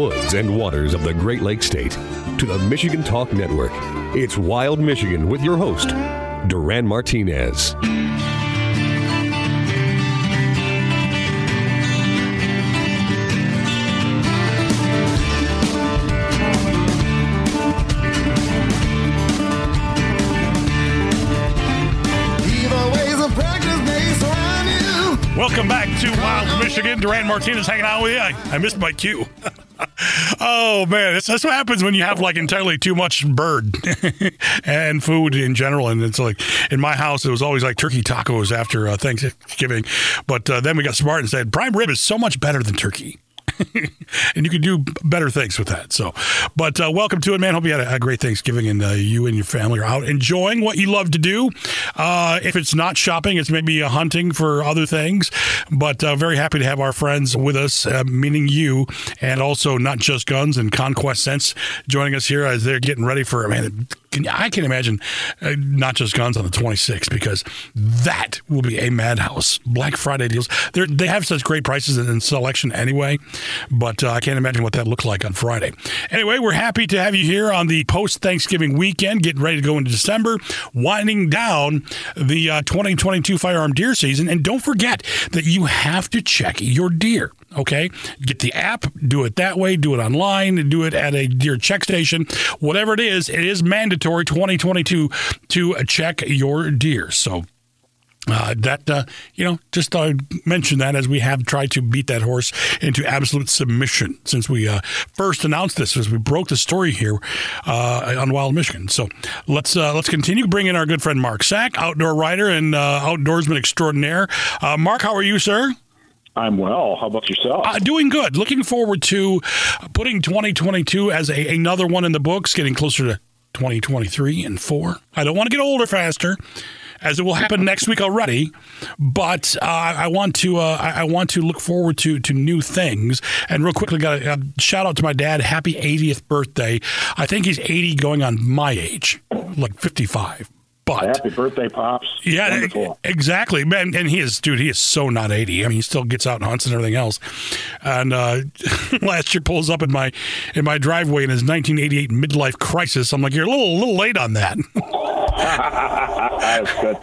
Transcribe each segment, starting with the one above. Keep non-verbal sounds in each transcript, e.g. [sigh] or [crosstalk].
woods and waters of the Great Lakes State to the Michigan Talk Network. It's Wild Michigan with your host, Duran Martinez. Welcome back to Wild Michigan. Duran Martinez hanging out with you. I, I missed my cue. [laughs] oh man, that's, that's what happens when you have like entirely too much bird [laughs] and food in general. And it's like in my house, it was always like turkey tacos after uh, Thanksgiving. But uh, then we got smart and said prime rib is so much better than turkey. [laughs] and you can do better things with that. So, but uh, welcome to it, man. Hope you had a, a great Thanksgiving and uh, you and your family are out enjoying what you love to do. Uh, if it's not shopping, it's maybe hunting for other things. But uh, very happy to have our friends with us, uh, meaning you, and also not just guns and Conquest Scents joining us here as they're getting ready for a man can, I can imagine uh, not just guns on the 26th because that will be a madhouse. Black Friday deals. They're, they have such great prices and selection anyway, but uh, I can't imagine what that looks like on Friday. Anyway, we're happy to have you here on the post Thanksgiving weekend, getting ready to go into December, winding down the uh, 2022 firearm deer season. And don't forget that you have to check your deer. Okay, get the app, do it that way, do it online, do it at a deer check station, whatever it is. It is mandatory 2022 to check your deer. So uh, that uh, you know, just uh, mention that as we have tried to beat that horse into absolute submission since we uh, first announced this, as we broke the story here uh, on Wild Michigan. So let's uh, let's continue. Bring in our good friend Mark Sack, outdoor writer and outdoorsman extraordinaire. Mark, how are you, sir? I'm well. How about yourself? Uh, doing good. Looking forward to putting 2022 as a, another one in the books, getting closer to 2023 and four. I don't want to get older faster, as it will happen next week already. But uh, I want to uh, I want to look forward to to new things. And real quickly, got a, a shout out to my dad. Happy 80th birthday. I think he's 80, going on my age, like 55. But happy birthday, pops! Yeah, Wonderful. exactly, man. And he is, dude. He is so not eighty. I mean, he still gets out and hunts and everything else. And uh, [laughs] last year pulls up in my in my driveway in his 1988 midlife crisis. I'm like, you're a little a little late on that. [laughs] That's good.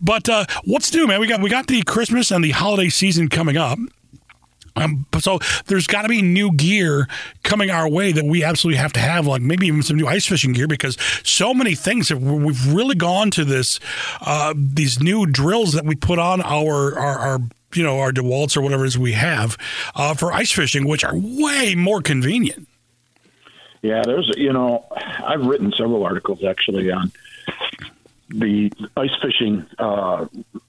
But uh, what's new, man? We got we got the Christmas and the holiday season coming up. Um, so there's got to be new gear coming our way that we absolutely have to have, like maybe even some new ice fishing gear, because so many things have we've really gone to this uh, these new drills that we put on our our, our you know our DeWalt's or whatever it is we have uh, for ice fishing, which are way more convenient. Yeah, there's you know I've written several articles actually on the ice fishing uh,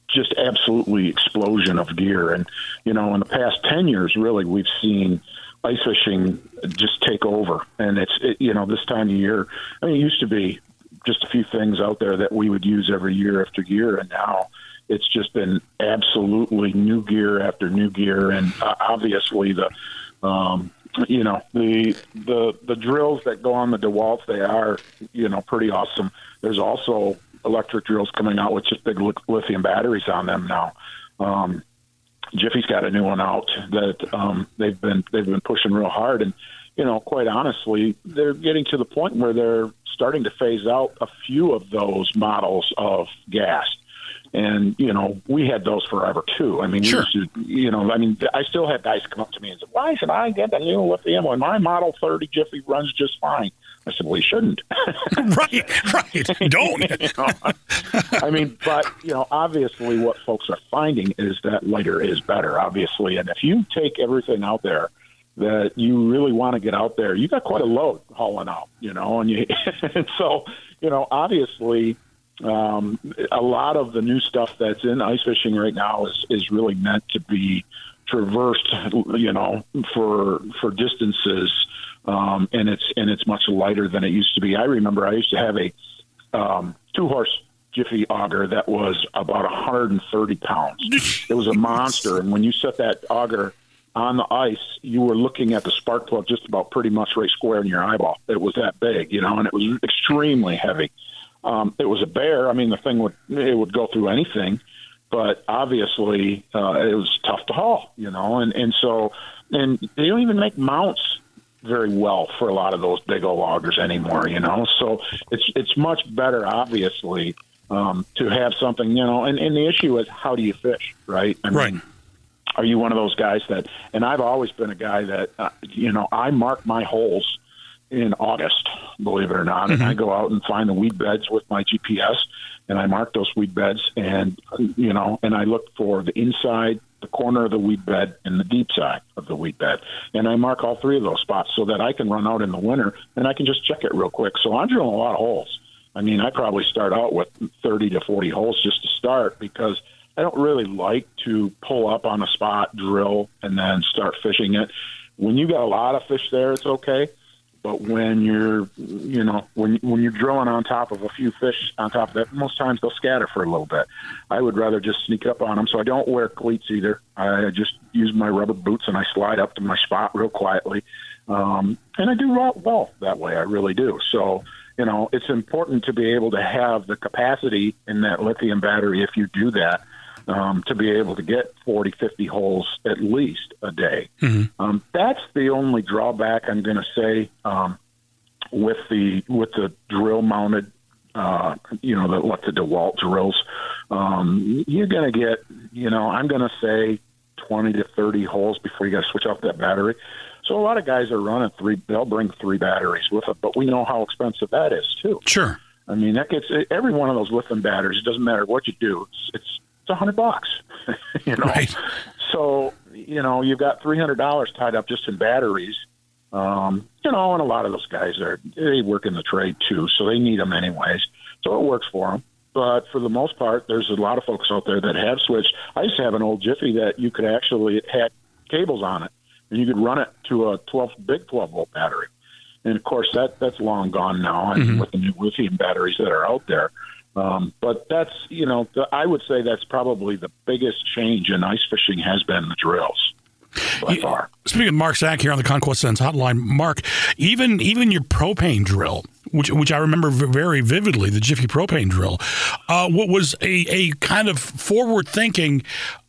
just absolutely explosion of gear. And, you know, in the past 10 years, really, we've seen ice fishing just take over. And it's, it, you know, this time of year, I mean, it used to be just a few things out there that we would use every year after year. And now it's just been absolutely new gear after new gear. And uh, obviously the, um, you know the the the drills that go on the DeWalt they are you know pretty awesome. There's also electric drills coming out with just big lithium batteries on them now. Um, Jiffy's got a new one out that um, they've been they've been pushing real hard, and you know, quite honestly, they're getting to the point where they're starting to phase out a few of those models of gas. And you know, we had those forever too. I mean, sure. to, you know, I mean, I still had guys come up to me and say, "Why should I get the new lithium when my Model 30 Jiffy runs just fine?" I said, well, you shouldn't. [laughs] right, right. Don't. [laughs] you know, I mean, but, you know, obviously what folks are finding is that lighter is better, obviously. And if you take everything out there that you really want to get out there, you got quite a load hauling out, you know, and you, [laughs] and so, you know, obviously, um, a lot of the new stuff that's in ice fishing right now is, is really meant to be traversed, you know, for, for distances, um, and it's and it's much lighter than it used to be. I remember I used to have a um, two horse Jiffy auger that was about 130 pounds. [laughs] It was a monster, and when you set that auger on the ice, you were looking at the spark plug just about pretty much right square in your eyeball. It was that big, you know, and it was extremely heavy. Um, it was a bear. I mean, the thing would it would go through anything, but obviously uh, it was tough to haul, you know, and and so and they don't even make mounts very well for a lot of those big old loggers anymore. You know, so it's it's much better, obviously, um, to have something. You know, and, and the issue is how do you fish, right? I right. are you one of those guys that? And I've always been a guy that uh, you know I mark my holes in August, believe it or not, mm-hmm. and I go out and find the weed beds with my GPS, and I mark those weed beds, and you know, and I look for the inside the corner of the weed bed and the deep side of the weed bed. And I mark all three of those spots so that I can run out in the winter and I can just check it real quick. So I'm drilling a lot of holes. I mean, I probably start out with 30 to 40 holes just to start because I don't really like to pull up on a spot, drill, and then start fishing it. When you got a lot of fish there, it's okay. But when you're, you know, when when you're drilling on top of a few fish on top of that, most times they'll scatter for a little bit. I would rather just sneak up on them. So I don't wear cleats either. I just use my rubber boots and I slide up to my spot real quietly. Um, and I do well that way. I really do. So you know, it's important to be able to have the capacity in that lithium battery if you do that um, to be able to get 40, 50 holes at least a day. Mm-hmm. Um, that's the only drawback I'm going to say um, with the with the drill mounted, uh, you know, the, what the DeWalt drills. Um, you're going to get, you know, I'm going to say 20 to 30 holes before you got to switch off that battery. So a lot of guys are running three. They'll bring three batteries with them, but we know how expensive that is too. Sure. I mean, that gets every one of those lithium batteries. It doesn't matter what you do; it's, it's it's a hundred bucks. [laughs] you know, right. so you know you've got three hundred dollars tied up just in batteries. Um, you know, and a lot of those guys are they work in the trade too, so they need them anyways. So it works for them. But for the most part, there's a lot of folks out there that have switched. I used to have an old Jiffy that you could actually it had cables on it, and you could run it to a 12 big 12 volt battery. And of course, that that's long gone now, and mm-hmm. with the new lithium batteries that are out there. Um, but that's, you know, the, I would say that's probably the biggest change in ice fishing has been the drills. By far. Speaking of Mark Zach here on the Conquest Scents Hotline, Mark, even even your propane drill, which which I remember very vividly, the Jiffy propane drill, uh, what was a, a kind of forward thinking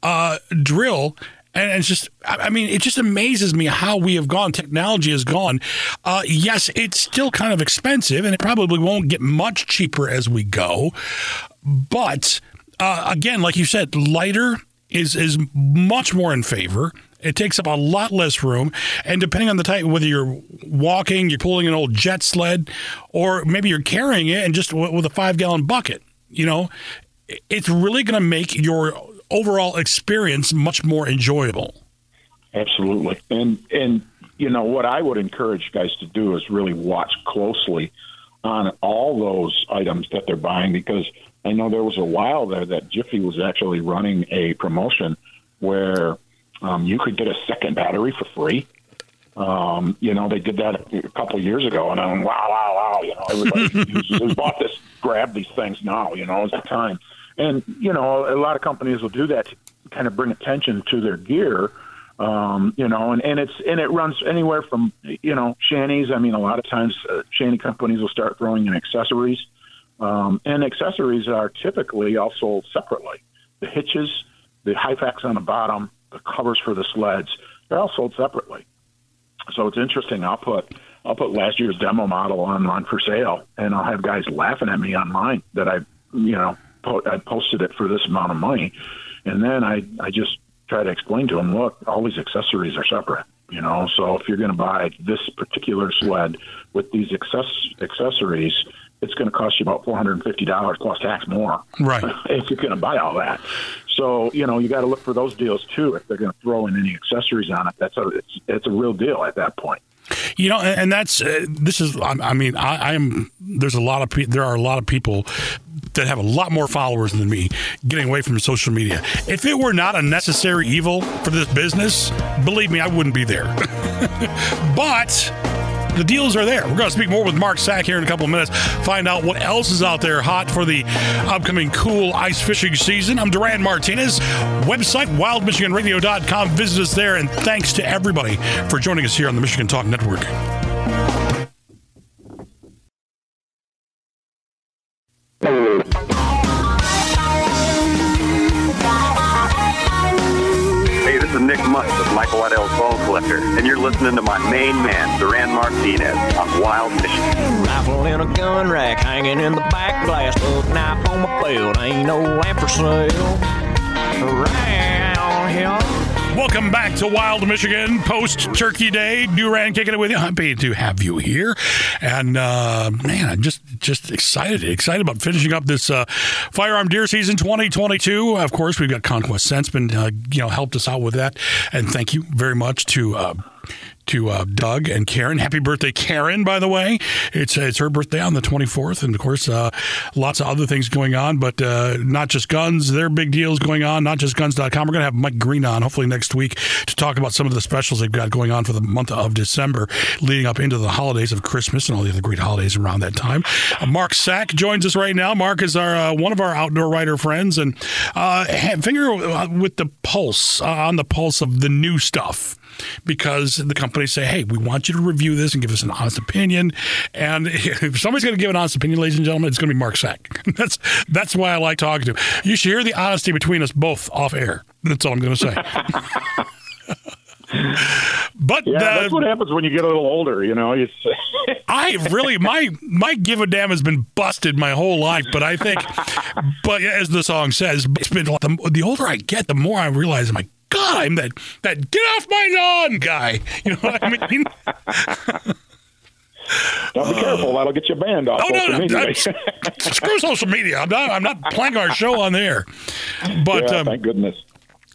uh, drill and it's just, I mean, it just amazes me how we have gone. Technology has gone. Uh, yes, it's still kind of expensive, and it probably won't get much cheaper as we go. But uh, again, like you said, lighter is is much more in favor. It takes up a lot less room, and depending on the type, whether you're walking, you're pulling an old jet sled, or maybe you're carrying it and just with a five gallon bucket, you know, it's really going to make your overall experience much more enjoyable. Absolutely. And and you know what I would encourage guys to do is really watch closely on all those items that they're buying because I know there was a while there that Jiffy was actually running a promotion where um, you could get a second battery for free. Um, you know, they did that a couple of years ago, and I'm wow, wow, wow. You know, everybody [laughs] who's, who's bought this, grab these things now. You know, it's the time. And you know, a lot of companies will do that to kind of bring attention to their gear. Um, you know, and, and it's and it runs anywhere from you know shanties. I mean, a lot of times uh, shanty companies will start throwing in accessories, um, and accessories are typically all sold separately. The hitches, the Hyfax on the bottom, the covers for the sleds, they're all sold separately. So it's interesting. I'll put I'll put last year's demo model online for sale, and I'll have guys laughing at me online that I you know po- I posted it for this amount of money, and then I I just try to explain to them, look, all these accessories are separate. You know, so if you're going to buy this particular sled with these access- accessories, it's going to cost you about four hundred and fifty dollars plus tax more. Right. [laughs] if you're going to buy all that, so you know you got to look for those deals too. If they're going to throw in any accessories on it, that's a it's it's a real deal at that point. You know, and, that's uh, this is. I, mean, I, am There's a lot of pe- there are a lot of people that have a lot more followers than me getting away from social media. If it were not a necessary evil for this business, believe me, I wouldn't be there. [laughs] but the deals are there. We're going to speak more with Mark Sack here in a couple of minutes, find out what else is out there hot for the upcoming cool ice fishing season. I'm Duran Martinez. Website, wildmichiganradio.com. Visit us there. And thanks to everybody for joining us here on the Michigan Talk Network. Nick Mundt with Michael Waddell's Bone Collector, and you're listening to my main man, Duran Martinez, on Wild Michigan. Rifle in a gun rack hanging in the back glass. Look knife on my belt, ain't no lamp for sale. Around here. Welcome back to Wild Michigan post Turkey Day. Duran kicking it with you. Happy to have you here, and uh, man, I'm just just excited excited about finishing up this uh, firearm deer season 2022. Of course, we've got Conquest Scents been uh, you know helped us out with that, and thank you very much to uh, to uh, Doug and Karen. Happy birthday, Karen! By the way, it's it's her birthday on the 24th, and of course, uh, lots of other things going on, but uh, not just guns. There are big deals going on. Not just guns.com. We're going to have Mike Green on hopefully next week to talk about some of the specials they've got going on for the month of December, leading up into the holidays of Christmas and all the other great holidays around that time. Uh, Mark Sack joins us right now. Mark is our uh, one of our outdoor writer friends, and uh, finger with the pulse on the pulse of the new stuff because the companies say, hey, we want you to review this and give us an honest opinion. And [laughs] if somebody's going to give an honest opinion, ladies and gentlemen, it's going to be Mark Sack. [laughs] that's that's why I like talking to him. You should hear the honesty between us both off air. That's all I'm going to say. [laughs] but yeah, that's uh, what happens when you get a little older. You know, I really my my give a damn has been busted my whole life. But I think, but as the song says, it's been the, the older I get, the more I realize, my God, I'm that that get off my lawn guy. You know what I mean? [laughs] Don't be careful; that'll get you banned off oh, social no, no, media. screw social media. I'm not. I'm not playing our show on there. But yeah, um, thank goodness.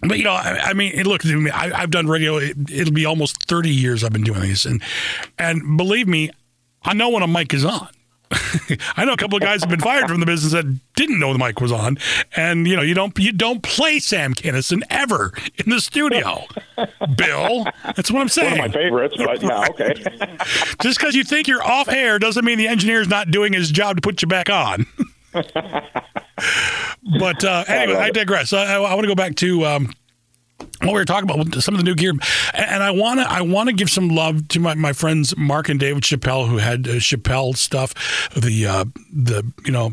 But you know, I, I mean, look, I, have done radio. It, it'll be almost thirty years I've been doing this, and and believe me, I know when a mic is on. [laughs] I know a couple of guys have been fired from the business that didn't know the mic was on, and you know you don't you don't play Sam Kinison ever in the studio, [laughs] Bill. That's what I'm saying. One of my favorites, but yeah, okay. [laughs] Just because you think you're off air doesn't mean the engineer's not doing his job to put you back on. but uh, anyway, I, I digress. I, I, want to go back to um, what we were talking about some of the new gear, and I want to I want to give some love to my, my friends Mark and David Shappell who had uh, Shappell stuff, the uh, the you know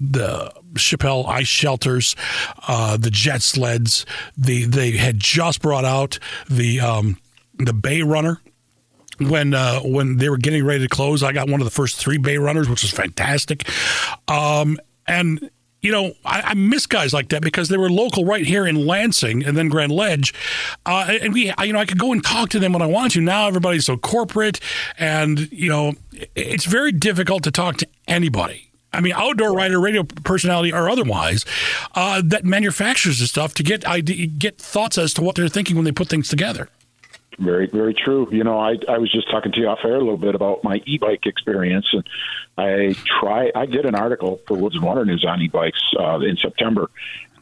the Shappell ice shelters, uh, the jet sleds. The they had just brought out the um, the Bay Runner when uh, when they were getting ready to close. I got one of the first three Bay Runners, which was fantastic. Um, and you know, I, I, miss guys like that because they were local right here in Lansing and then Grand Ledge. Uh, and we, I, you know, I could go and talk to them when I wanted to. Now everybody's so corporate and, you know, it's very difficult to talk to anybody. I mean, outdoor writer, radio personality, or otherwise, uh, that manufactures this stuff to get idea, get thoughts as to what they're thinking when they put things together. Very, very true. You know, I, I was just talking to you off air a little bit about my e-bike experience, and I try. I did an article for Woods and Water News on e-bikes uh, in September.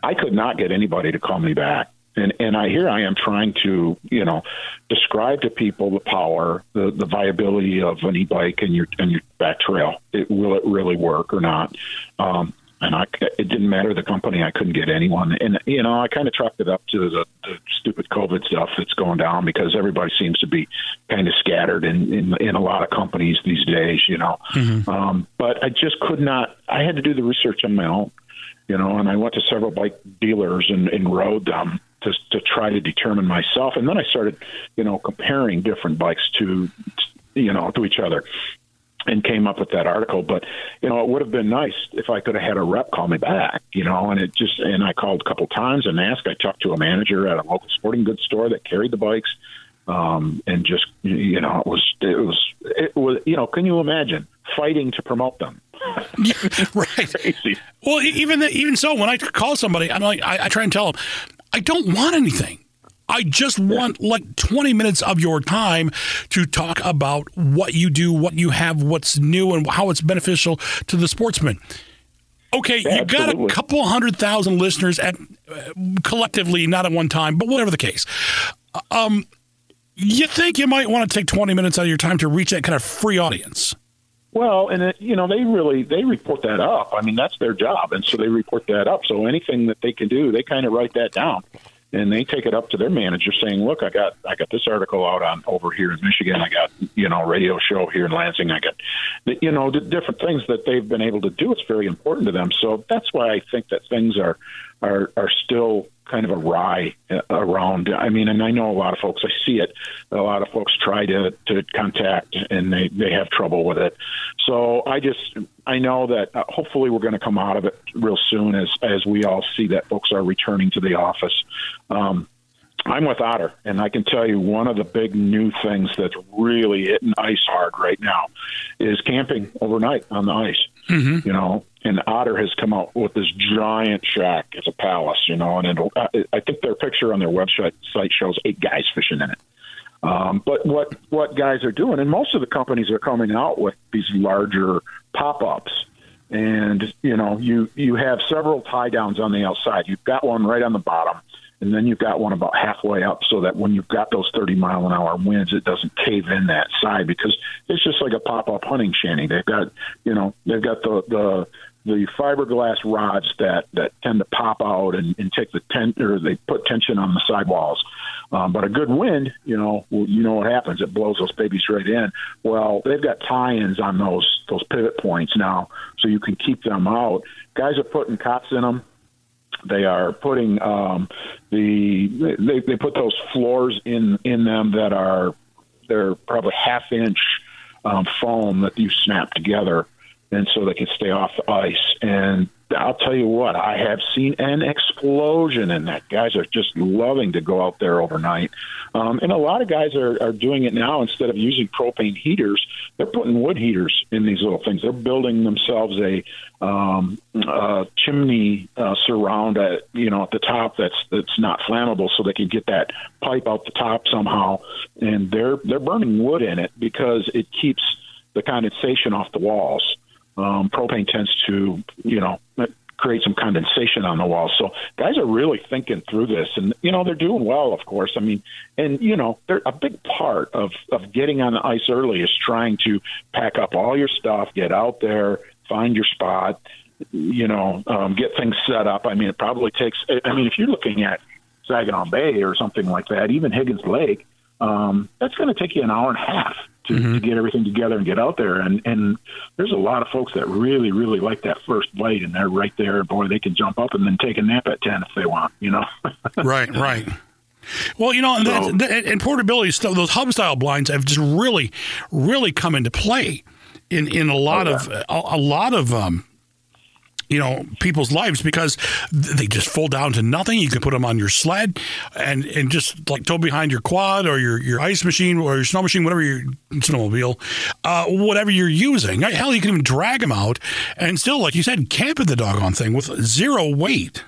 I could not get anybody to call me back, and and I here I am trying to you know describe to people the power, the the viability of an e-bike and your and your back trail. It, will it really work or not? Um, and I, it didn't matter the company. I couldn't get anyone, and you know, I kind of chalked it up to the, the stupid COVID stuff that's going down because everybody seems to be kind of scattered in in, in a lot of companies these days, you know. Mm-hmm. Um, but I just could not. I had to do the research on my own, you know, and I went to several bike dealers and, and rode them to to try to determine myself, and then I started, you know, comparing different bikes to you know to each other and came up with that article. But you know, it would have been nice if I could have had a rep call me back. You know, and it just and I called a couple times and asked. I talked to a manager at a local sporting goods store that carried the bikes, um, and just you know, it was it was it was you know, can you imagine fighting to promote them? [laughs] right. Crazy. Well, even the, even so, when I call somebody, I'm like, I, I try and tell them, I don't want anything. I just want like 20 minutes of your time to talk about what you do, what you have, what's new, and how it's beneficial to the sportsman. Okay, yeah, you got a couple hundred thousand listeners at uh, collectively, not at one time, but whatever the case. Um, you think you might want to take 20 minutes out of your time to reach that kind of free audience? Well, and it, you know they really they report that up. I mean that's their job, and so they report that up. So anything that they can do, they kind of write that down and they take it up to their manager saying, "Look, I got I got this article out on over here in Michigan. I got you know radio show here in Lansing. I got you know the different things that they've been able to do. It's very important to them. So that's why I think that things are are are still kind of awry uh, around. I mean, and I know a lot of folks. I see it. A lot of folks try to to contact, and they they have trouble with it. So I just I know that uh, hopefully we're going to come out of it real soon as as we all see that folks are returning to the office. Um, I'm with Otter, and I can tell you one of the big new things that's really hitting ice hard right now is camping overnight on the ice. Mm-hmm. You know, and Otter has come out with this giant shack. It's a palace, you know, and it'll, I think their picture on their website site shows eight guys fishing in it. Um, but what what guys are doing, and most of the companies are coming out with these larger pop ups, and you know, you you have several tie downs on the outside. You've got one right on the bottom and then you've got one about halfway up so that when you've got those 30 mile an hour winds it doesn't cave in that side because it's just like a pop-up hunting shanty. They've got you know they've got the the the fiberglass rods that that tend to pop out and, and take the tent or they put tension on the sidewalls. Um, but a good wind you know well, you know what happens. It blows those babies right in. Well they've got tie-ins on those those pivot points now so you can keep them out. Guys are putting cots in them they are putting um, the they, they put those floors in in them that are they're probably half inch um, foam that you snap together, and so they can stay off the ice. And I'll tell you what, I have seen an explosion in that. Guys are just loving to go out there overnight. Um, and a lot of guys are, are doing it now instead of using propane heaters, they're putting wood heaters in these little things. They're building themselves a, um, a chimney uh, surround at you know at the top that's that's not flammable, so they can get that pipe out the top somehow. And they're they're burning wood in it because it keeps the condensation off the walls um, propane tends to, you know, create some condensation on the walls. So guys are really thinking through this, and you know they're doing well, of course. I mean, and you know, they're a big part of of getting on the ice early is trying to pack up all your stuff, get out there, find your spot, you know, um, get things set up. I mean, it probably takes. I mean, if you're looking at Saginaw Bay or something like that, even Higgins Lake, um, that's going to take you an hour and a half to, mm-hmm. to, get everything together and get out there. And and there's a lot of folks that really really like that first bite, and they're right there. Boy, they can jump up and then take a nap at ten if they want. You know. [laughs] right. Right. Well, you know, and, so, that, that, and portability stuff, those hub style blinds have just really, really come into play in in a lot oh, of a, a, lot of um, you know people's lives because they just fold down to nothing. You can put them on your sled and and just like tow behind your quad or your your ice machine or your snow machine, whatever your snowmobile, uh, whatever you're using. Hell, you can even drag them out and still, like you said, camp at the doggone thing with zero weight.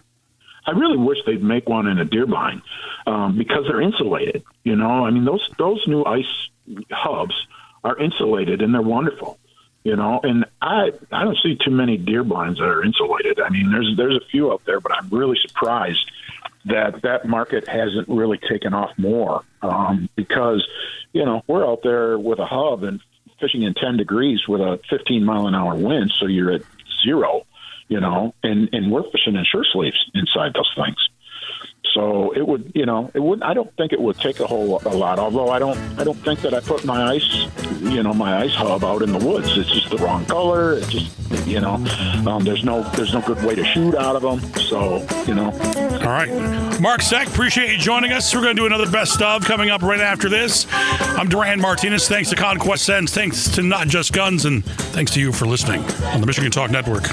I really wish they'd make one in a deer blind um, because they're insulated. You know, I mean those those new ice hubs are insulated and they're wonderful you know and i i don't see too many deer blinds that are insulated. I mean there's there's a few out there but i'm really surprised that that market hasn't really taken off more um, because you know we're out there with a hub and fishing in 10 degrees with a 15 mile an hour wind so you're at zero you know and and we're fishing in shirt sleeves inside those things so it would, you know, it would. I don't think it would take a whole a lot. Although I don't, I don't think that I put my ice, you know, my ice hub out in the woods. It's just the wrong color. It's just, you know, um, there's no, there's no good way to shoot out of them. So, you know. All right, Mark Seck, appreciate you joining us. We're going to do another best of coming up right after this. I'm Duran Martinez. Thanks to Conquest Scents. Thanks to Not Just Guns, and thanks to you for listening on the Michigan Talk Network.